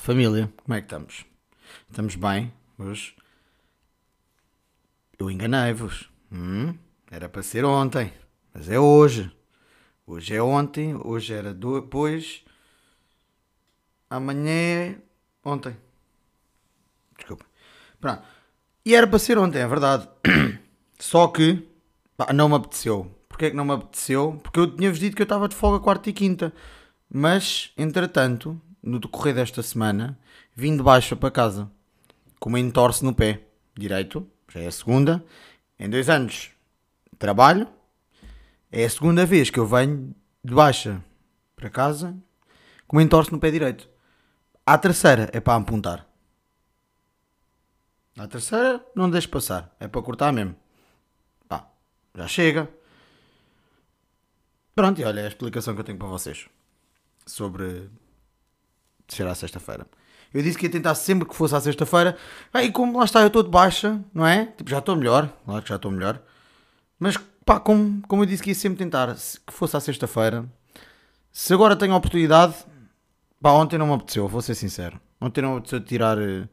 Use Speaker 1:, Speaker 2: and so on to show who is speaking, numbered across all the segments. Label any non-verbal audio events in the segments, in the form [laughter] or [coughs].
Speaker 1: família. Como é que estamos? Estamos bem? Hoje? Eu enganei-vos. Hum? Era para ser ontem, mas é hoje. Hoje é ontem, hoje era depois. Amanhã é ontem. Desculpa. Pronto. E era para ser ontem, é verdade. [coughs] Só que pá, não me apeteceu. Porquê é que não me apeteceu? Porque eu tinha-vos dito que eu estava de folga quarta e quinta. Mas, entretanto, no decorrer desta semana, vim de baixa para casa. Com uma entorse no pé direito. Já é a segunda. Em dois anos trabalho. É a segunda vez que eu venho de baixa para casa com uma entorse no pé direito. A terceira é para apontar. A terceira não deixo passar. É para cortar mesmo. Pá, já chega. Pronto, e olha a explicação que eu tenho para vocês sobre à sexta-feira. Eu disse que ia tentar sempre que fosse à sexta-feira. E como lá está, eu estou de baixa, não é? Tipo, já estou melhor. Claro que já estou melhor. Mas, pá, como, como eu disse que ia sempre tentar que fosse à sexta-feira. Se agora tenho a oportunidade. Pá, ontem não me apeteceu, vou ser sincero. Ontem não me apeteceu tirar. Eh,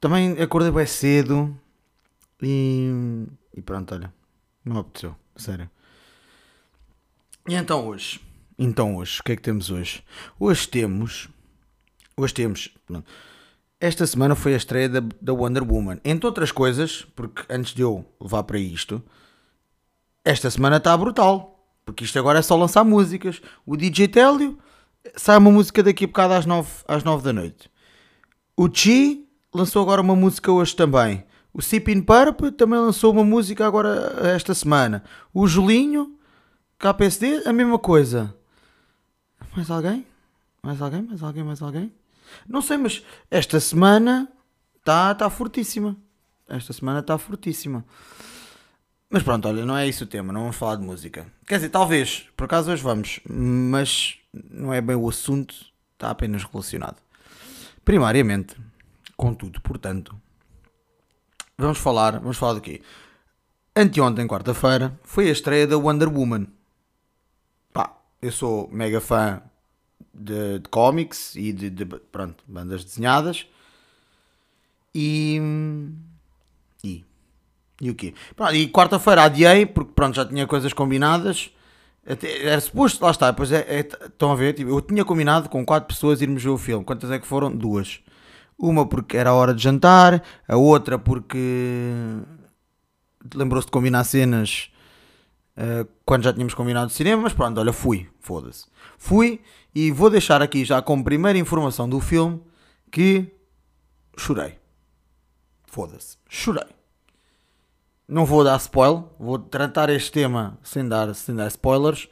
Speaker 1: também acordei bem cedo. E. E pronto, olha. Não me apeteceu, sério. E então hoje? Então hoje, o que é que temos hoje? Hoje temos. Hoje temos. Esta semana foi a estreia da, da Wonder Woman. Entre outras coisas, porque antes de eu levar para isto, esta semana está brutal. Porque isto agora é só lançar músicas. O DJ Télio sai uma música daqui a bocado às 9, às 9 da noite. O Chi lançou agora uma música hoje também. O Sipin Purp também lançou uma música agora esta semana. O Julinho KPSD, a mesma coisa. Mais alguém? Mais alguém? Mais alguém? Mais alguém? Não sei, mas esta semana está tá fortíssima. Esta semana está fortíssima. Mas pronto, olha, não é isso o tema, não vamos falar de música. Quer dizer, talvez, por acaso hoje vamos, mas não é bem o assunto, está apenas relacionado. Primariamente, contudo, portanto, vamos falar, vamos falar do quê? Anteontem, quarta-feira, foi a estreia da Wonder Woman eu sou mega fã de, de cómics e de, de, pronto, bandas desenhadas. E. E. E o quê? Pronto, e quarta-feira adiei, porque pronto, já tinha coisas combinadas. Até, era suposto, lá está, pois é, é, estão a ver, tipo, eu tinha combinado com quatro pessoas irmos ver o filme. Quantas é que foram? Duas. Uma porque era hora de jantar, a outra porque lembrou-se de combinar cenas uh, quando já tínhamos combinado o cinema, mas pronto, olha, fui, foda-se. Fui e vou deixar aqui já como primeira informação do filme que chorei. Foda-se, chorei. Não vou dar spoiler, vou tratar este tema sem dar, sem dar spoilers,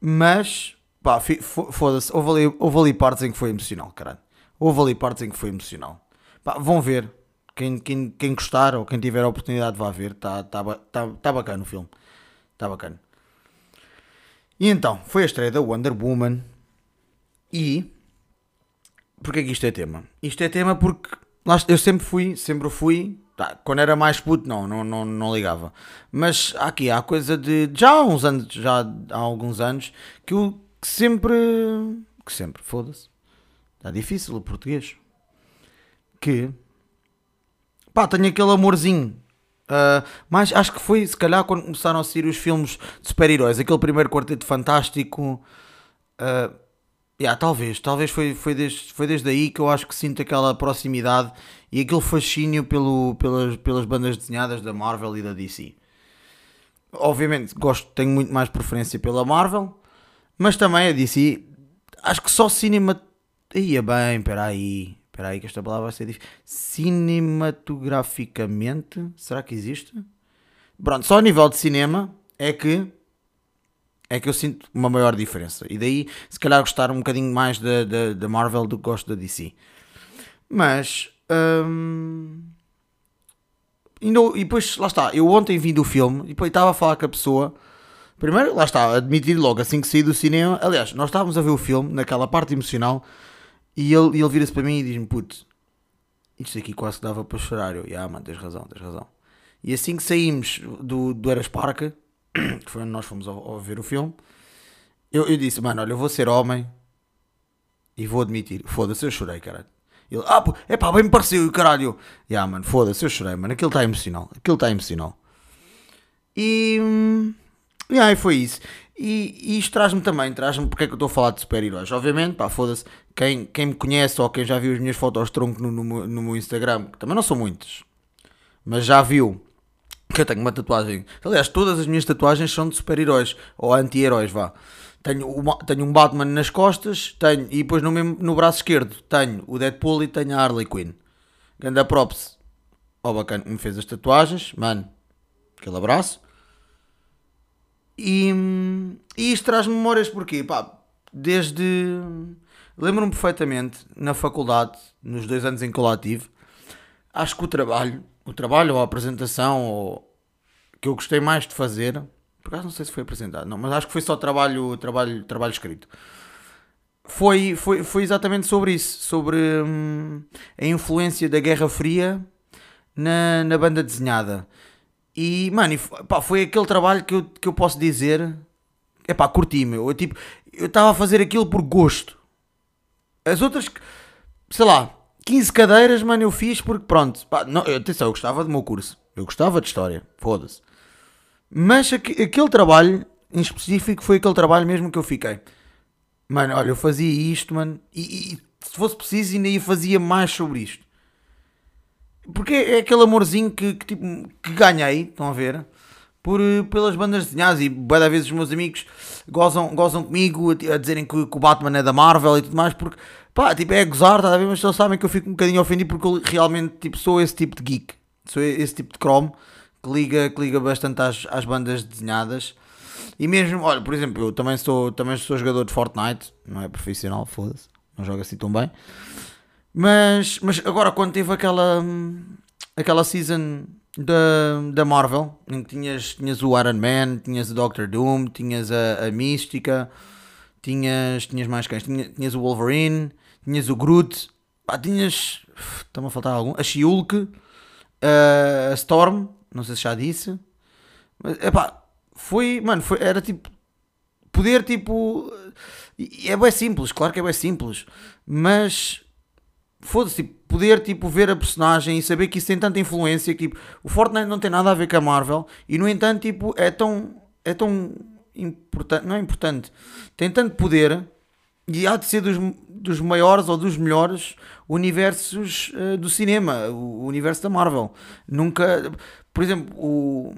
Speaker 1: mas pá, foda-se, houve ali, houve ali partes em que foi emocional, caralho. Houve ali partes em que foi emocional. Pá, vão ver, quem, quem, quem gostar ou quem tiver a oportunidade vá ver, está tá, tá, tá bacana o filme. Está bacana. E então, foi a estreia da Wonder Woman. E. Porquê que isto é tema? Isto é tema porque eu sempre fui, sempre fui. Tá, quando era mais puto, não, não, não, não ligava. Mas aqui há coisa de. Já há uns anos, já há alguns anos, que eu que sempre. Que sempre, foda-se. Está difícil o português. Que. Pá, tenho aquele amorzinho Uh, mas acho que foi, se calhar, quando começaram a sair os filmes de super-heróis, aquele primeiro quarteto fantástico. Uh, yeah, talvez, talvez foi, foi, desde, foi desde aí que eu acho que sinto aquela proximidade e aquele fascínio pelo, pelas, pelas bandas desenhadas da Marvel e da DC. Obviamente, gosto, tenho muito mais preferência pela Marvel, mas também a DC, acho que só cinema. Ia bem, espera aí. Espera aí que esta palavra vai ser difícil. Cinematograficamente, será que existe? Pronto, só a nível de cinema é que é que eu sinto uma maior diferença. E daí, se calhar, gostar um bocadinho mais da, da, Marvel do que gosto da DC. Mas. Hum, e, e depois, lá está, eu ontem vi do filme e depois estava a falar com a pessoa. Primeiro, lá está, admitir logo assim que saí do cinema. Aliás, nós estávamos a ver o filme, naquela parte emocional. E ele, ele vira-se para mim e diz-me: Putz, isto aqui quase que dava para chorar. Eu, ah, mano, tens razão, tens razão. E assim que saímos do, do Eras Parque, [clears throat] que foi onde nós fomos ao, ao ver o filme, eu, eu disse: Mano, olha, eu vou ser homem E vou admitir, foda-se, eu chorei, caralho. Ele, ah, pô, é pá, bem me pareceu, e caralho. Ya, yeah, mano, foda-se, eu chorei, mano. Aquilo está emocional. Aquilo está emocional. E. Hum, yeah, e foi isso. E, e isto traz-me também, traz-me porque é que eu estou a falar de super-heróis. Obviamente, pá, foda-se, quem, quem me conhece ou quem já viu as minhas fotos tronco no, no, no meu Instagram, que também não são muitas, mas já viu que eu tenho uma tatuagem. Aliás, todas as minhas tatuagens são de super-heróis ou anti-heróis, vá. Tenho, uma, tenho um Batman nas costas, tenho, e depois no, mesmo, no braço esquerdo tenho o Deadpool e tenho a Harley Quinn. Ganda props ao bacana que me fez as tatuagens, mano, aquele abraço. E, e isto traz memórias porque, pá, desde. Lembro-me perfeitamente, na faculdade, nos dois anos em que eu lá tive, acho que o trabalho, o trabalho ou a apresentação ou, que eu gostei mais de fazer por acaso não sei se foi apresentado, não, mas acho que foi só trabalho, trabalho, trabalho escrito. Foi, foi, foi exatamente sobre isso, sobre hum, a influência da Guerra Fria na, na banda desenhada. E, mano, pá, foi aquele trabalho que eu, que eu posso dizer, é pá, curti-me. Eu tipo, estava a fazer aquilo por gosto. As outras, sei lá, 15 cadeiras, mano, eu fiz porque pronto, pá, não, atenção, eu gostava do meu curso, eu gostava de história, foda-se. Mas aquele trabalho em específico foi aquele trabalho mesmo que eu fiquei. Mano, olha, eu fazia isto, mano, e, e se fosse preciso ainda ia fazia mais sobre isto. Porque é aquele amorzinho que, que, tipo, que ganhei, estão a ver? Por, pelas bandas desenhadas e várias vezes os meus amigos gozam, gozam comigo a, a dizerem que, que, o Batman é da Marvel e tudo mais porque pá, tipo, é gozar, tá a ver? mas eles sabem que eu fico um bocadinho ofendido porque eu realmente tipo, sou esse tipo de geek, sou esse tipo de cromo que liga, que liga bastante às, às bandas desenhadas. E mesmo, olha, por exemplo, eu também sou, também sou jogador de Fortnite, não é profissional, foda-se, não jogo assim tão bem. Mas, mas agora quando teve aquela, aquela season da, da Marvel, em que tinhas, tinhas o Iron Man, tinhas o Doctor Doom, tinhas a, a Mística, tinhas, tinhas mais quem? Tinhas, tinhas o Wolverine, tinhas o Groot, pá, tinhas, está-me a faltar algum, a She-Hulk, a Storm, não sei se já disse. Mas, epá, foi, mano, foi, era tipo, poder tipo, é bem simples, claro que é bem simples, mas foda-se, tipo, poder tipo ver a personagem e saber que isso tem tanta influência tipo, o Fortnite não tem nada a ver com a Marvel e no entanto tipo, é tão é tão importante, não é importante, tem tanto poder e há de ser dos, dos maiores ou dos melhores universos uh, do cinema, o, o universo da Marvel. Nunca, por exemplo, o.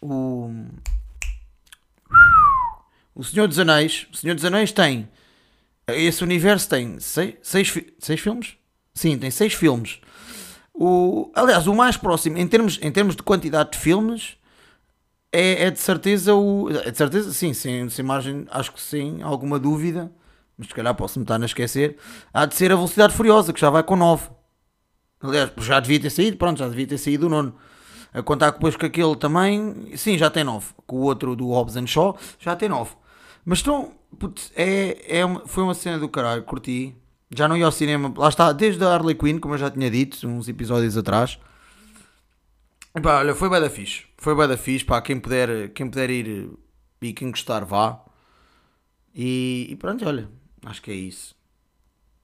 Speaker 1: O. O Senhor dos Anéis. O Senhor dos Anéis tem. Esse universo tem seis, seis, seis filmes? Sim, tem seis filmes. O, aliás, o mais próximo, em termos, em termos de quantidade de filmes, é, é de certeza o. É de certeza, sim, sem, sem margem, acho que sem alguma dúvida, mas se calhar posso-me estar a esquecer. Há de ser a Velocidade Furiosa, que já vai com 9. Aliás, já devia ter saído, pronto, já devia ter saído o nono. A contar depois que aquele também, sim, já tem 9. Com o outro do Hobbs and Shaw, já tem 9. Mas estão, putz, é, é foi uma cena do caralho, curti. Já não ia ao cinema, lá está, desde a Harley Quinn, como eu já tinha dito, uns episódios atrás. E pá, olha, foi bem da fixe. Foi bem da fixe, pá, quem puder, quem puder ir e quem gostar, vá. E, e pronto, olha, acho que é isso.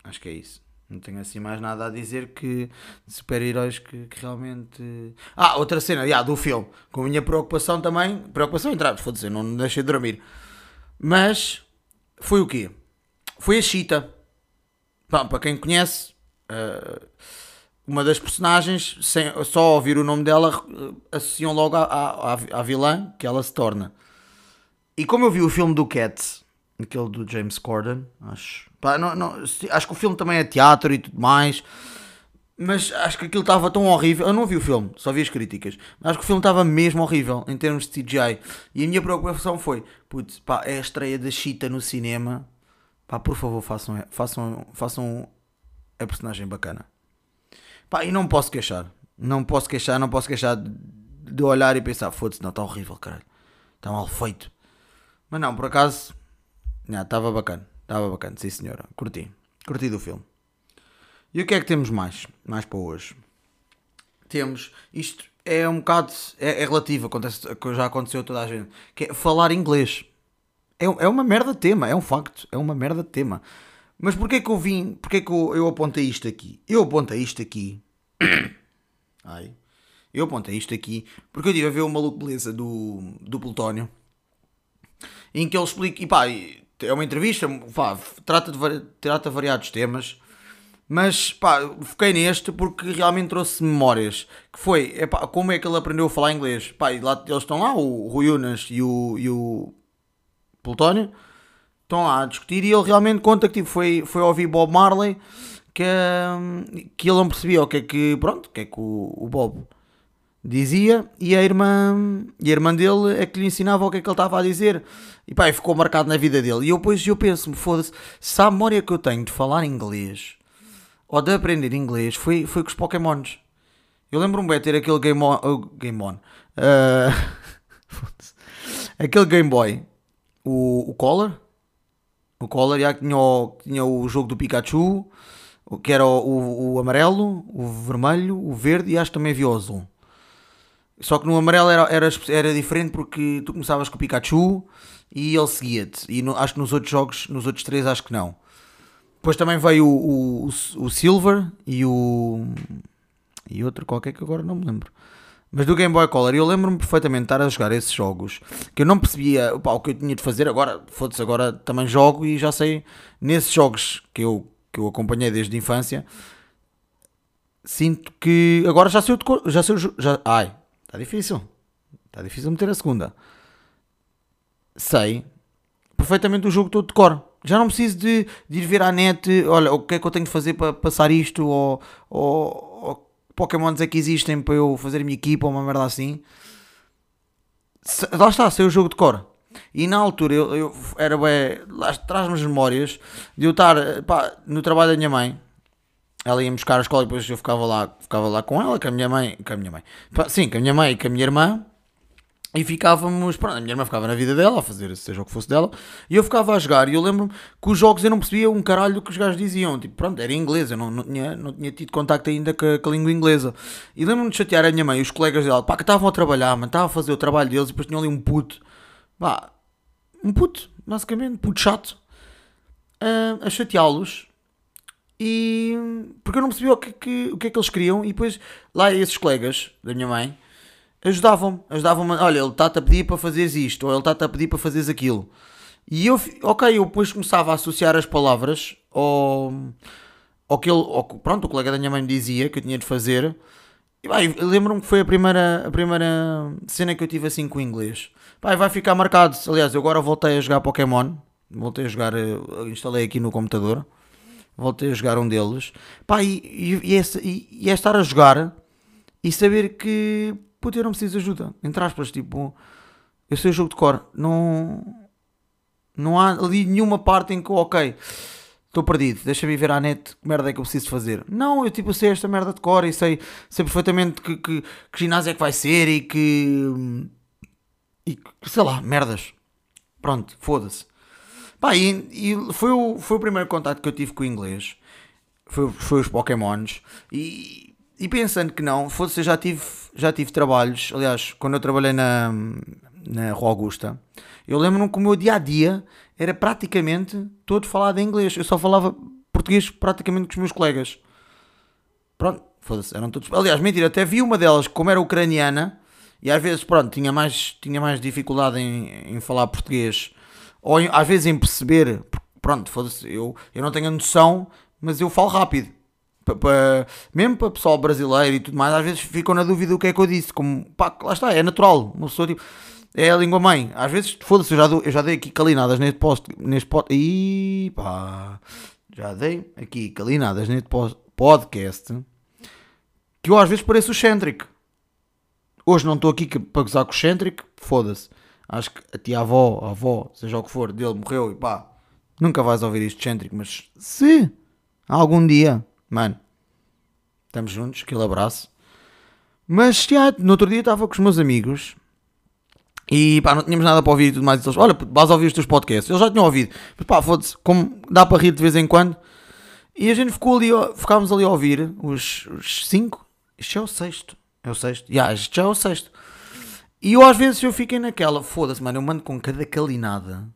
Speaker 1: Acho que é isso. Não tenho assim mais nada a dizer que super-heróis que, que, realmente. Ah, outra cena, yeah, do filme. Com a minha preocupação também. Preocupação entrar, foda-se, não, não deixei de dormir. Mas foi o quê? Foi a Cheetah. Bom, para quem conhece, uh, uma das personagens, sem só ouvir o nome dela, associam logo à, vilã que ela se torna. E como eu vi o filme do Cats aquele do James Corden, acho. Pá, não, não, acho que o filme também é teatro e tudo mais, mas acho que aquilo estava tão horrível. Eu não vi o filme, só vi as críticas. Mas acho que o filme estava mesmo horrível em termos de CGI. E a minha preocupação foi: putz, pá, é a estreia da Cheetah no cinema. Pá, por favor, façam, façam, façam a personagem bacana. Pá, e não posso queixar. Não posso queixar, não posso queixar de olhar e pensar: foda-se, não, está horrível, caralho. Está mal feito. Mas não, por acaso, Estava bacana, estava bacana, sim senhora. Curti, curti do filme. E o que é que temos mais? Mais para hoje. Temos, isto é um bocado, é, é relativo, acontece, já aconteceu a toda a gente, que é falar inglês. É, é uma merda tema, é um facto, é uma merda tema. Mas porquê que eu vim, porquê que eu, eu apontei isto aqui? Eu apontei isto aqui. [coughs] Ai. Eu apontei isto aqui porque eu estive a ver o maluco beleza do, do Plutónio em que ele explica, e pá, é uma entrevista, pá, trata, de, trata variados temas, mas pá, foquei neste porque realmente trouxe memórias. Que foi, epá, como é que ele aprendeu a falar inglês? Pá, e lá, eles estão lá, o Rui Unas e o, e o Plutónio, estão lá a discutir. E ele realmente conta que tipo, foi, foi ouvir Bob Marley que, que ele não percebia o que é que, pronto, o que é que o, o Bob dizia. E a irmã e a irmã dele é que lhe ensinava o que é que ele estava a dizer. E pá, ficou marcado na vida dele. E eu depois eu penso-me, foda-se se a memória que eu tenho de falar inglês ou de aprender inglês foi, foi com os Pokémons. Eu lembro-me bem ter aquele Game On, uh, Game On uh, [laughs] aquele Game Boy o, o Color o Color já tinha o, tinha o jogo do Pikachu que era o, o, o amarelo, o vermelho, o verde e acho que também havia o azul só que no amarelo era, era, era diferente porque tu começavas com o Pikachu e ele seguia-te. E no, acho que nos outros jogos, nos outros três, acho que não. Depois também veio o, o, o, Silver e o. e outro qualquer que agora não me lembro. Mas do Game Boy Color, eu lembro-me perfeitamente de estar a jogar esses jogos que eu não percebia opa, o que eu tinha de fazer. Agora, foda-se, agora também jogo e já sei. Nesses jogos que eu, que eu acompanhei desde a infância, sinto que agora já sei o. Já sei o já, ai, Está difícil. Está difícil meter a segunda. Sei perfeitamente o jogo todo de cor. Já não preciso de, de, ir ver à net, olha, o que é que eu tenho de fazer para passar isto, ou, ou, ou Pokémons é que existem para eu fazer a minha equipa, ou uma merda assim. Lá está, sei o jogo de cor. E na altura eu, eu era bem, traz-me as memórias de eu estar pá, no trabalho da minha mãe ela ia buscar a escola e depois eu ficava lá, ficava lá com ela, com a minha mãe, com a minha mãe, sim, com a minha mãe e com a minha irmã, e ficávamos, pronto, a minha irmã ficava na vida dela, a fazer seja o que fosse dela, e eu ficava a jogar, e eu lembro-me que os jogos eu não percebia um caralho do que os gajos diziam, tipo, pronto, era inglês, eu não, não, tinha, não tinha tido contacto ainda com a, com a língua inglesa, e lembro-me de chatear a minha mãe e os colegas dela, pá, que estavam a trabalhar, mas estavam a fazer o trabalho deles, e depois tinham ali um puto, pá, um puto, basicamente, puto chato, a, a chateá-los, e porque eu não percebia o que, que, o que é que eles queriam, e depois lá esses colegas da minha mãe ajudavam-me, ajudavam-me, olha, ele está-te a pedir para fazeres isto, ou ele está-te a pedir para fazeres aquilo. E eu, ok, eu depois começava a associar as palavras ao, ao que ele, ao, pronto, o colega da minha mãe me dizia que eu tinha de fazer. E vai, lembro-me que foi a primeira, a primeira cena que eu tive assim com o inglês. Vai, vai ficar marcado. Aliás, eu agora voltei a jogar Pokémon. Voltei a jogar, eh, instalei aqui no computador voltei a jogar um deles. Pá, e, e, e, e, é, estar a jogar e saber que, puto, eu não preciso de ajuda. Entre aspas, tipo, eu sei o jogo de cor. Não, não há ali nenhuma parte em que, ok, estou perdido, deixa-me ver à net que merda é que eu preciso fazer. Não, eu tipo sei esta merda de cor e sei, sei perfeitamente que, que, que ginásio é que vai ser e que. e sei lá, merdas. Pronto, foda-se. Pá, e, e, foi, o, foi o primeiro contato que eu tive com o inglês. Foi, foi os Pokémons. E, e pensando que não, fosse, já tive, já tive trabalhos. Aliás, quando eu trabalhei na, na Rua Augusta, eu lembro-me que o meu dia a dia era praticamente todo falado em inglês. Eu só falava português praticamente com os meus colegas. Pronto, foda-se, eram todos. Aliás, mentira, até vi uma delas, como era ucraniana, e às vezes, pronto, tinha mais, tinha mais dificuldade em, em falar português ou às vezes em perceber, pronto, eu, eu não tenho a noção, mas eu falo rápido. P -p mesmo para pessoal brasileiro e tudo mais, às vezes ficam na dúvida do que é que eu disse. Como, pá, lá está, é natural. Uma pessoa tipo, é a língua mãe. Às vezes, foda-se, eu, já eu já dei aqui calinadas neste post. Neste post e pá, já dei aqui calinadas neste post, podcast que eu às vezes pareço excêntrico. Hoje não estou aqui para gozar com o excêntrico, foda-se. Acho que a tia-avó, a avó, seja o que for, dele morreu e pá, nunca vais ouvir isto excêntrico, mas se algum dia, mano, estamos juntos, aquele abraço. Mas já, no outro dia estava com os meus amigos e pá, não tínhamos nada para ouvir e tudo mais. E eles, olha, vais ouvir os teus podcasts. Eles já tinham ouvido, mas pá, foda-se, como dá para rir de vez em quando. E a gente ficou ali, ficámos ali a ouvir os, os cinco. Este é o sexto. É o sexto? Yeah, este já é o sexto. E eu às vezes eu fiquei naquela, foda-se, mano, eu mando com cada calinada.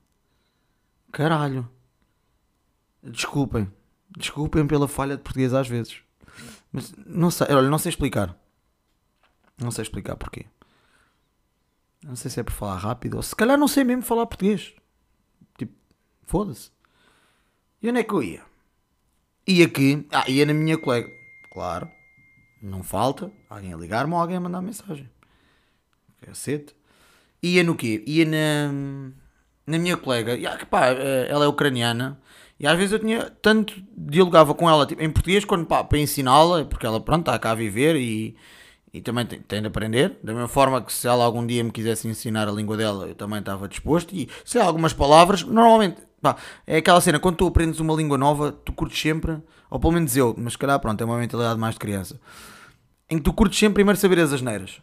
Speaker 1: Caralho. Desculpem. Desculpem pela falha de português às vezes. Mas não sei, olha, não sei explicar. Não sei explicar porquê. Não sei se é por falar rápido ou se calhar não sei mesmo falar português. Tipo, foda-se. E onde é que eu ia? Ia aqui. Ah, ia na minha colega. Claro. Não falta alguém a ligar-me ou alguém a mandar mensagem. Cacete. Ia no quê? Ia na, na minha colega. Ah, pá, eh, ela é ucraniana. E às vezes eu tinha tanto dialogava com ela tipo, em português quando pá, para ensiná-la, porque ela pronto está cá a viver e, e também tem, tem de aprender. Da mesma forma que se ela algum dia me quisesse ensinar a língua dela, eu também estava disposto. E sei algumas palavras, normalmente pá, é aquela cena, quando tu aprendes uma língua nova, tu curtes sempre, ou pelo menos eu, mas se calhar pronto, é uma mentalidade mais de criança, em que tu curtes sempre primeiro saber as asneiras.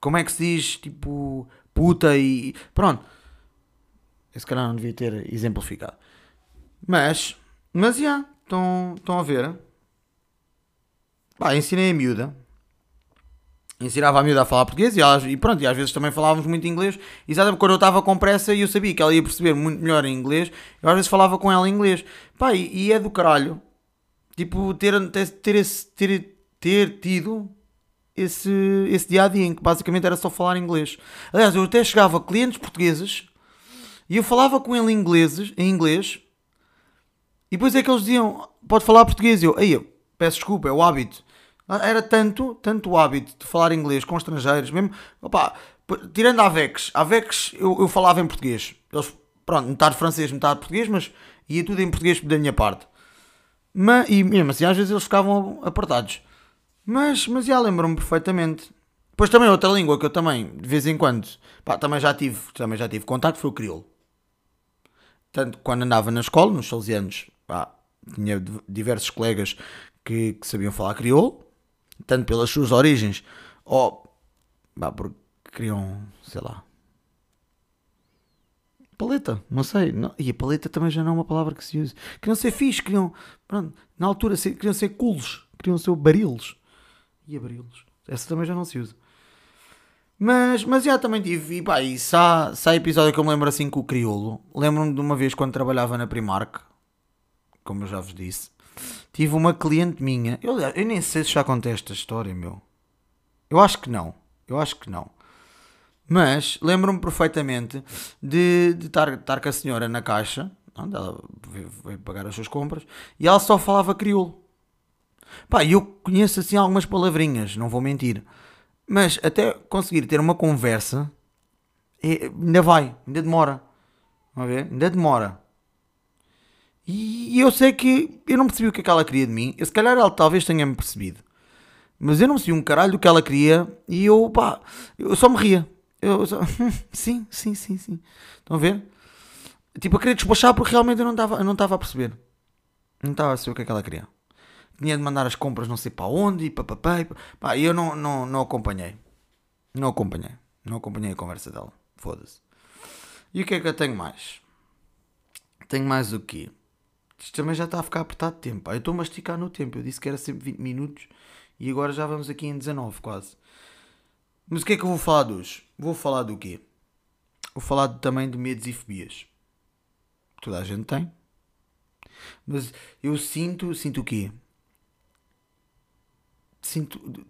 Speaker 1: Como é que se diz tipo puta e pronto. Esse calhar não devia ter exemplificado. Mas, mas já, estão, a ver. Pá, ensinei a miúda. Ensinava a miúda a falar português e, e pronto, e às vezes também falávamos muito inglês. Exatamente quando eu estava com pressa e eu sabia que ela ia perceber muito melhor em inglês, eu às vezes falava com ela em inglês. Pá, e, e é do caralho. Tipo, ter, ter, ter, ter, ter tido esse, esse dia a dia em que basicamente era só falar inglês. Aliás, eu até chegava a clientes portugueses e eu falava com ele em inglês, em inglês e depois é que eles diziam, pode falar português. E eu, aí, eu peço desculpa, é o hábito. Ah, era tanto, tanto o hábito de falar inglês com estrangeiros, mesmo, opá, tirando a Avex, a Avex eu, eu falava em português. Eles, pronto, metade francês, metade português, mas ia tudo em português da minha parte. Mas, e mesmo assim, às vezes eles ficavam apertados. Mas, mas já lembro-me perfeitamente. Depois também outra língua que eu também, de vez em quando, pá, também já tive, também já tive contato foi o crioulo. Tanto quando andava na escola, nos 12 anos, pá, tinha diversos colegas que, que, sabiam falar crioulo, tanto pelas suas origens, ou pá, porque queriam, sei lá, paleta, não sei. Não, e a paleta também já não é uma palavra que se usa. Queriam ser fixe, queriam, pronto, na altura queriam ser cools, queriam ser barilos. E a barilos? Essa também já não se usa. Mas, mas já também tive, e pá, e se há, se há episódio que eu me lembro assim com o crioulo, lembro-me de uma vez quando trabalhava na Primark, como eu já vos disse, tive uma cliente minha. Eu, eu nem sei se já contei esta história, meu. Eu acho que não. Eu acho que não. Mas lembro-me perfeitamente de, estar, com a senhora na caixa, onde ela veio pagar as suas compras, e ela só falava crioulo. Pá, eu conheço assim algumas palavrinhas, não vou mentir. Mas até conseguir ter uma conversa, é, ainda vai, ainda demora. Vamos ver? Ainda demora. E eu sei que eu não percebi o que, é que ela queria de mim. Eu, se calhar ela talvez tenha-me percebido. Mas eu não percebi um caralho do que ela queria e eu, pá, eu só me ria. Eu só, [laughs] sim, sim, sim, sim. Estão a ver? Tipo, eu queria despachar porque realmente eu não estava eu não estava a perceber. Não estava a saber o que é que ela queria. Tinha de mandar as compras não sei para onde e papapá. Pá, e eu não, não, não acompanhei. Não acompanhei. Não acompanhei a conversa dela. Foda-se. E o que é que eu tenho mais? Tenho mais o quê? Isto também já está a ficar apertado de tempo. Eu estou a masticar no tempo. Eu disse que era sempre 20 minutos e agora já vamos aqui em 19 quase. Mas o que é que eu vou falar de hoje? Vou falar do quê? Vou falar também de medos e fobias. Toda a gente tem. Mas eu sinto, sinto o quê? Sinto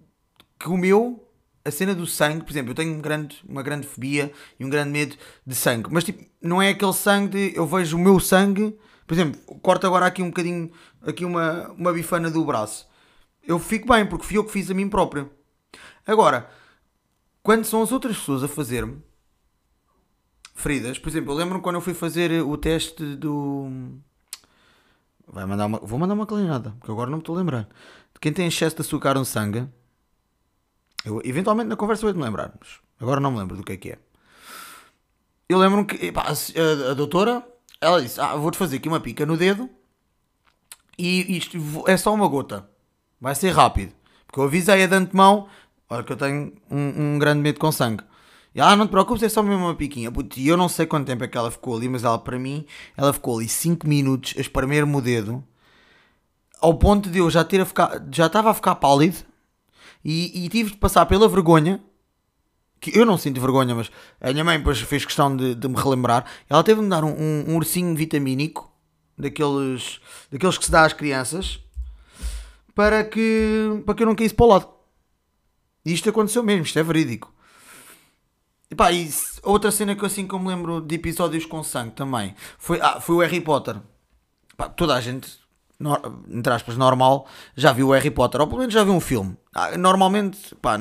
Speaker 1: que o meu, a cena do sangue, por exemplo, eu tenho um grande, uma grande fobia e um grande medo de sangue. Mas tipo, não é aquele sangue de eu vejo o meu sangue por exemplo, corto agora aqui um bocadinho, aqui uma, uma bifana do braço. Eu fico bem, porque fui eu que fiz a mim próprio. Agora, quando são as outras pessoas a fazer-me feridas, por exemplo, eu lembro-me quando eu fui fazer o teste do. Vai mandar uma... Vou mandar uma calinhada, porque agora não me estou a lembrar. De quem tem excesso de açúcar no sangue. Eu, eventualmente na conversa vou-me lembrar, mas agora não me lembro do que é que é. Eu lembro-me que epá, a, a doutora ela disse: Ah, vou-te fazer aqui uma pica no dedo e isto é só uma gota. Vai ser rápido. Porque eu avisei a de antemão: Olha, que eu tenho um, um grande medo com sangue. E ah, não te preocupes, é só mesmo uma piquinha. E eu não sei quanto tempo é que ela ficou ali, mas ela, para mim, ela ficou ali 5 minutos a espremer-me o dedo, ao ponto de eu já, ter a ficar, já estava a ficar pálido e, e tive de passar pela vergonha que eu não sinto vergonha, mas a minha mãe depois fez questão de, de me relembrar. Ela teve de me dar um, um, um ursinho vitamínico daqueles, daqueles que se dá às crianças para que, para que eu não caísse para o lado. E isto aconteceu mesmo, isto é verídico. E pá, e outra cena que eu assim como me lembro de episódios com sangue também foi, ah, foi o Harry Potter. Pá, toda a gente, no, entre aspas, normal, já viu o Harry Potter, ou pelo menos já viu um filme. Ah, normalmente, pá,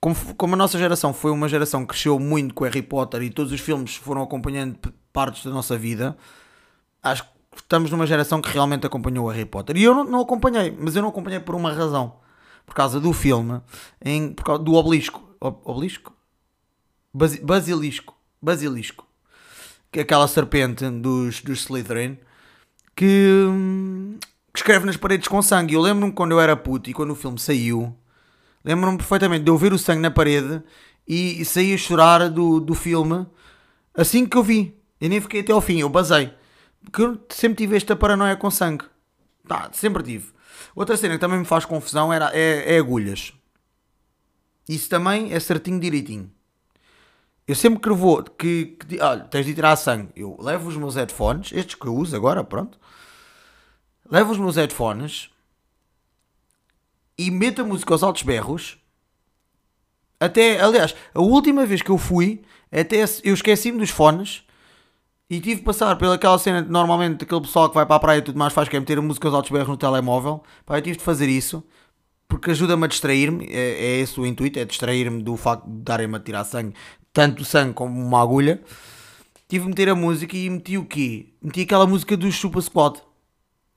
Speaker 1: como, como a nossa geração foi uma geração que cresceu muito com Harry Potter e todos os filmes foram acompanhando partes da nossa vida, acho que estamos numa geração que realmente acompanhou Harry Potter. E eu não, não acompanhei, mas eu não acompanhei por uma razão. Por causa do filme, em, por causa do obelisco. Obelisco? basilisco, basilisco, que é aquela serpente dos, dos Slytherin que, que escreve nas paredes com sangue. Eu lembro-me quando eu era puto e quando o filme saiu, lembro-me perfeitamente de eu ver o sangue na parede e, saí a chorar do, do filme assim que eu vi. Eu nem fiquei até ao fim, eu basei. Porque eu sempre tive esta paranoia com sangue. Tá, sempre tive. Outra cena que também me faz confusão era, é, é agulhas. Isso também é certinho direitinho. Eu sempre que vou, que, que olha, tens de tirar sangue, eu levo os meus headphones, estes que eu uso agora, pronto, levo os meus headphones e meto a música aos altos berros. Até, aliás, a última vez que eu fui, até eu esqueci-me dos fones e tive de passar pelaquela cena de normalmente aquele pessoal que vai para a praia e tudo mais faz, que é meter a música aos altos berros no telemóvel. Pá, eu tive de fazer isso porque ajuda-me a distrair-me, é, é esse o intuito, é distrair-me do facto de darem-me a tirar sangue tanto sangue como uma agulha, tive de meter a música e meti o quê? Meti aquela música do Chupa Squad,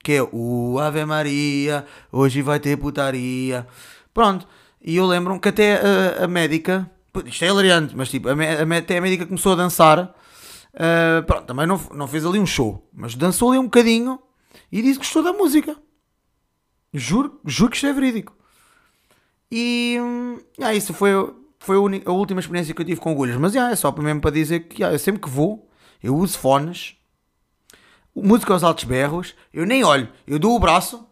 Speaker 1: que é o Ave Maria, hoje vai ter putaria. Pronto, e eu lembro-me que até a, a, médica, isto é hilariante, mas tipo, a, a, até a médica começou a dançar. Uh, pronto, também não, não fez ali um show, mas dançou ali um bocadinho e disse que gostou da música. Juro, juro que isto é verídico. E hum, ah, isso foi foi a, única, a, última experiência que eu tive com agulhas. Mas yeah, é só mesmo para dizer que yeah, eu sempre que vou, eu uso fones, música aos altos berros, eu nem olho, eu dou o braço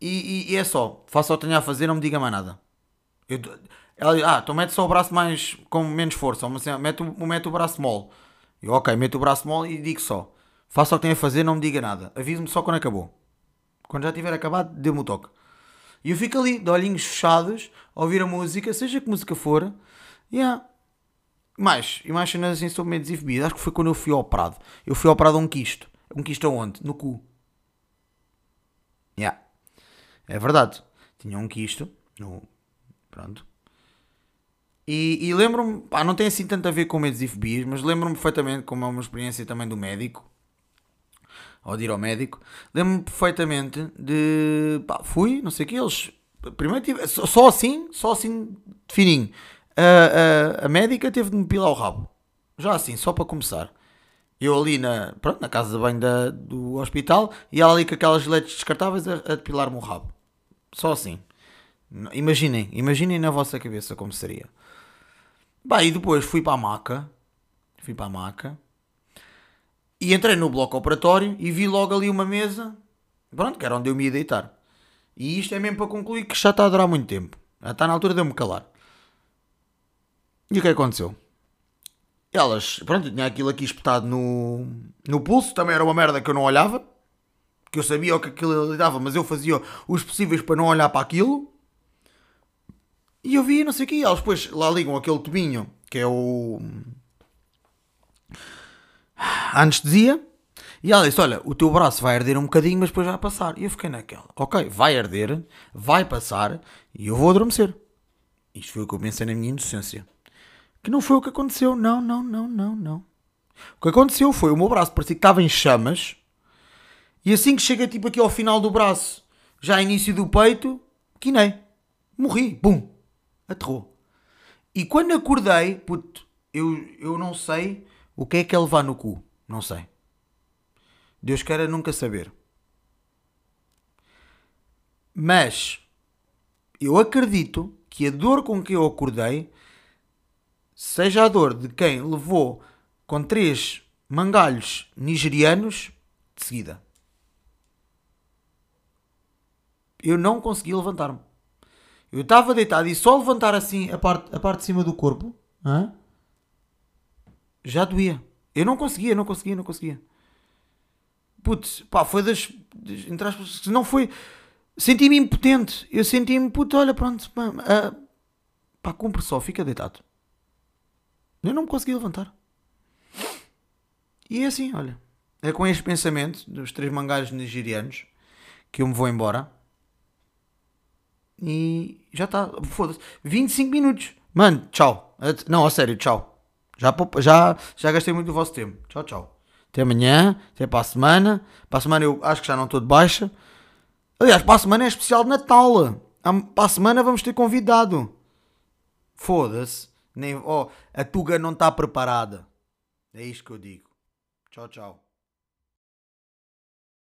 Speaker 1: e, e, e é só. Faço o que tenho a fazer, não me diga mais nada. Eu, ela ah, então mete só o braço mais com menos força, assim, mete, mete o braço mole. Eu, ok, meto o braço mole e digo só. Faça o que tenho a fazer, não me diga nada. Avise-me só quando acabou. Quando já tiver acabado, dê-me o toque. E eu fico ali, de olhinhos fechados, a ouvir a música, seja que música for. Yeah. Mais, e mais cenas assim sobre medos e fobias. Acho que foi quando eu fui operado. Eu fui operado a um quisto. Quisto aonde? No cu. Yeah. É verdade. Tinha um quisto. No... Pronto. E, e lembro-me, pá, não tem assim tanto a ver com medos e fobias, mas lembro-me perfeitamente, como é uma experiência também do médico, ao de ir ao médico, lembro-me perfeitamente de. Pá, fui, não sei o que, eles. Primeiro tive, só assim, só assim, fininho. A, a, a médica teve de me pilar o rabo. Já assim, só para começar. Eu ali na, pronto, na casa de banho da, do hospital e ela ali com aquelas giletes descartáveis a, a depilar-me o rabo. Só assim. Imaginem, imaginem na vossa cabeça como seria. Bah, e depois fui para a maca. Fui para a maca. E entrei no bloco operatório e vi logo ali uma mesa, pronto, que era onde eu me ia deitar. E isto é mesmo para concluir que já está a durar muito tempo. Já está na altura de eu me calar. E o que aconteceu? Elas, pronto, tinha aquilo aqui espetado no, no pulso, também era uma merda que eu não olhava, que eu sabia o que aquilo lhe dava, mas eu fazia os possíveis para não olhar para aquilo. E eu vi, não sei o que, elas depois lá ligam aquele tubinho, que é o a anestesia. E ela disse: Olha, o teu braço vai arder um bocadinho, mas depois vai passar. E eu fiquei naquela: Ok, vai arder, vai passar e eu vou adormecer. Isto foi o que eu pensei na minha inocência. Que não foi o que aconteceu. Não, não, não, não, não. O que aconteceu foi o meu braço parecia que estava em chamas. E assim que chega tipo aqui ao final do braço, já início do peito, quinei. Morri. Bum. Aterrou. E quando acordei, puto, eu, eu não sei o que é que é levar no cu? Não sei. Deus queira nunca saber. Mas eu acredito que a dor com que eu acordei seja a dor de quem levou com três mangalhos nigerianos de seguida. Eu não consegui levantar-me. Eu estava deitado e só levantar assim a parte, a parte de cima do corpo. Já doía. Eu não conseguia, não conseguia, não conseguia. putz, pá, foi das. entre aspas, não foi. Senti-me impotente. Eu senti-me, puto, olha, pronto, pá, ah, pá, cumpre só, fica deitado. Eu não me consegui levantar. E é assim, olha. É com este pensamento dos três mangares nigerianos que eu me vou embora. E já está. Foda-se. 25 minutos. Mano, tchau. Não, a sério, tchau. Já, já, já gastei muito do vosso tempo. Tchau, tchau. Até amanhã, até para a semana. Para a semana eu acho que já não estou de baixa. Aliás, para a semana é especial de Natal. Para a semana vamos ter convidado. Foda-se. Nem, oh, a Tuga não está preparada. É isto que eu digo. Tchau, tchau.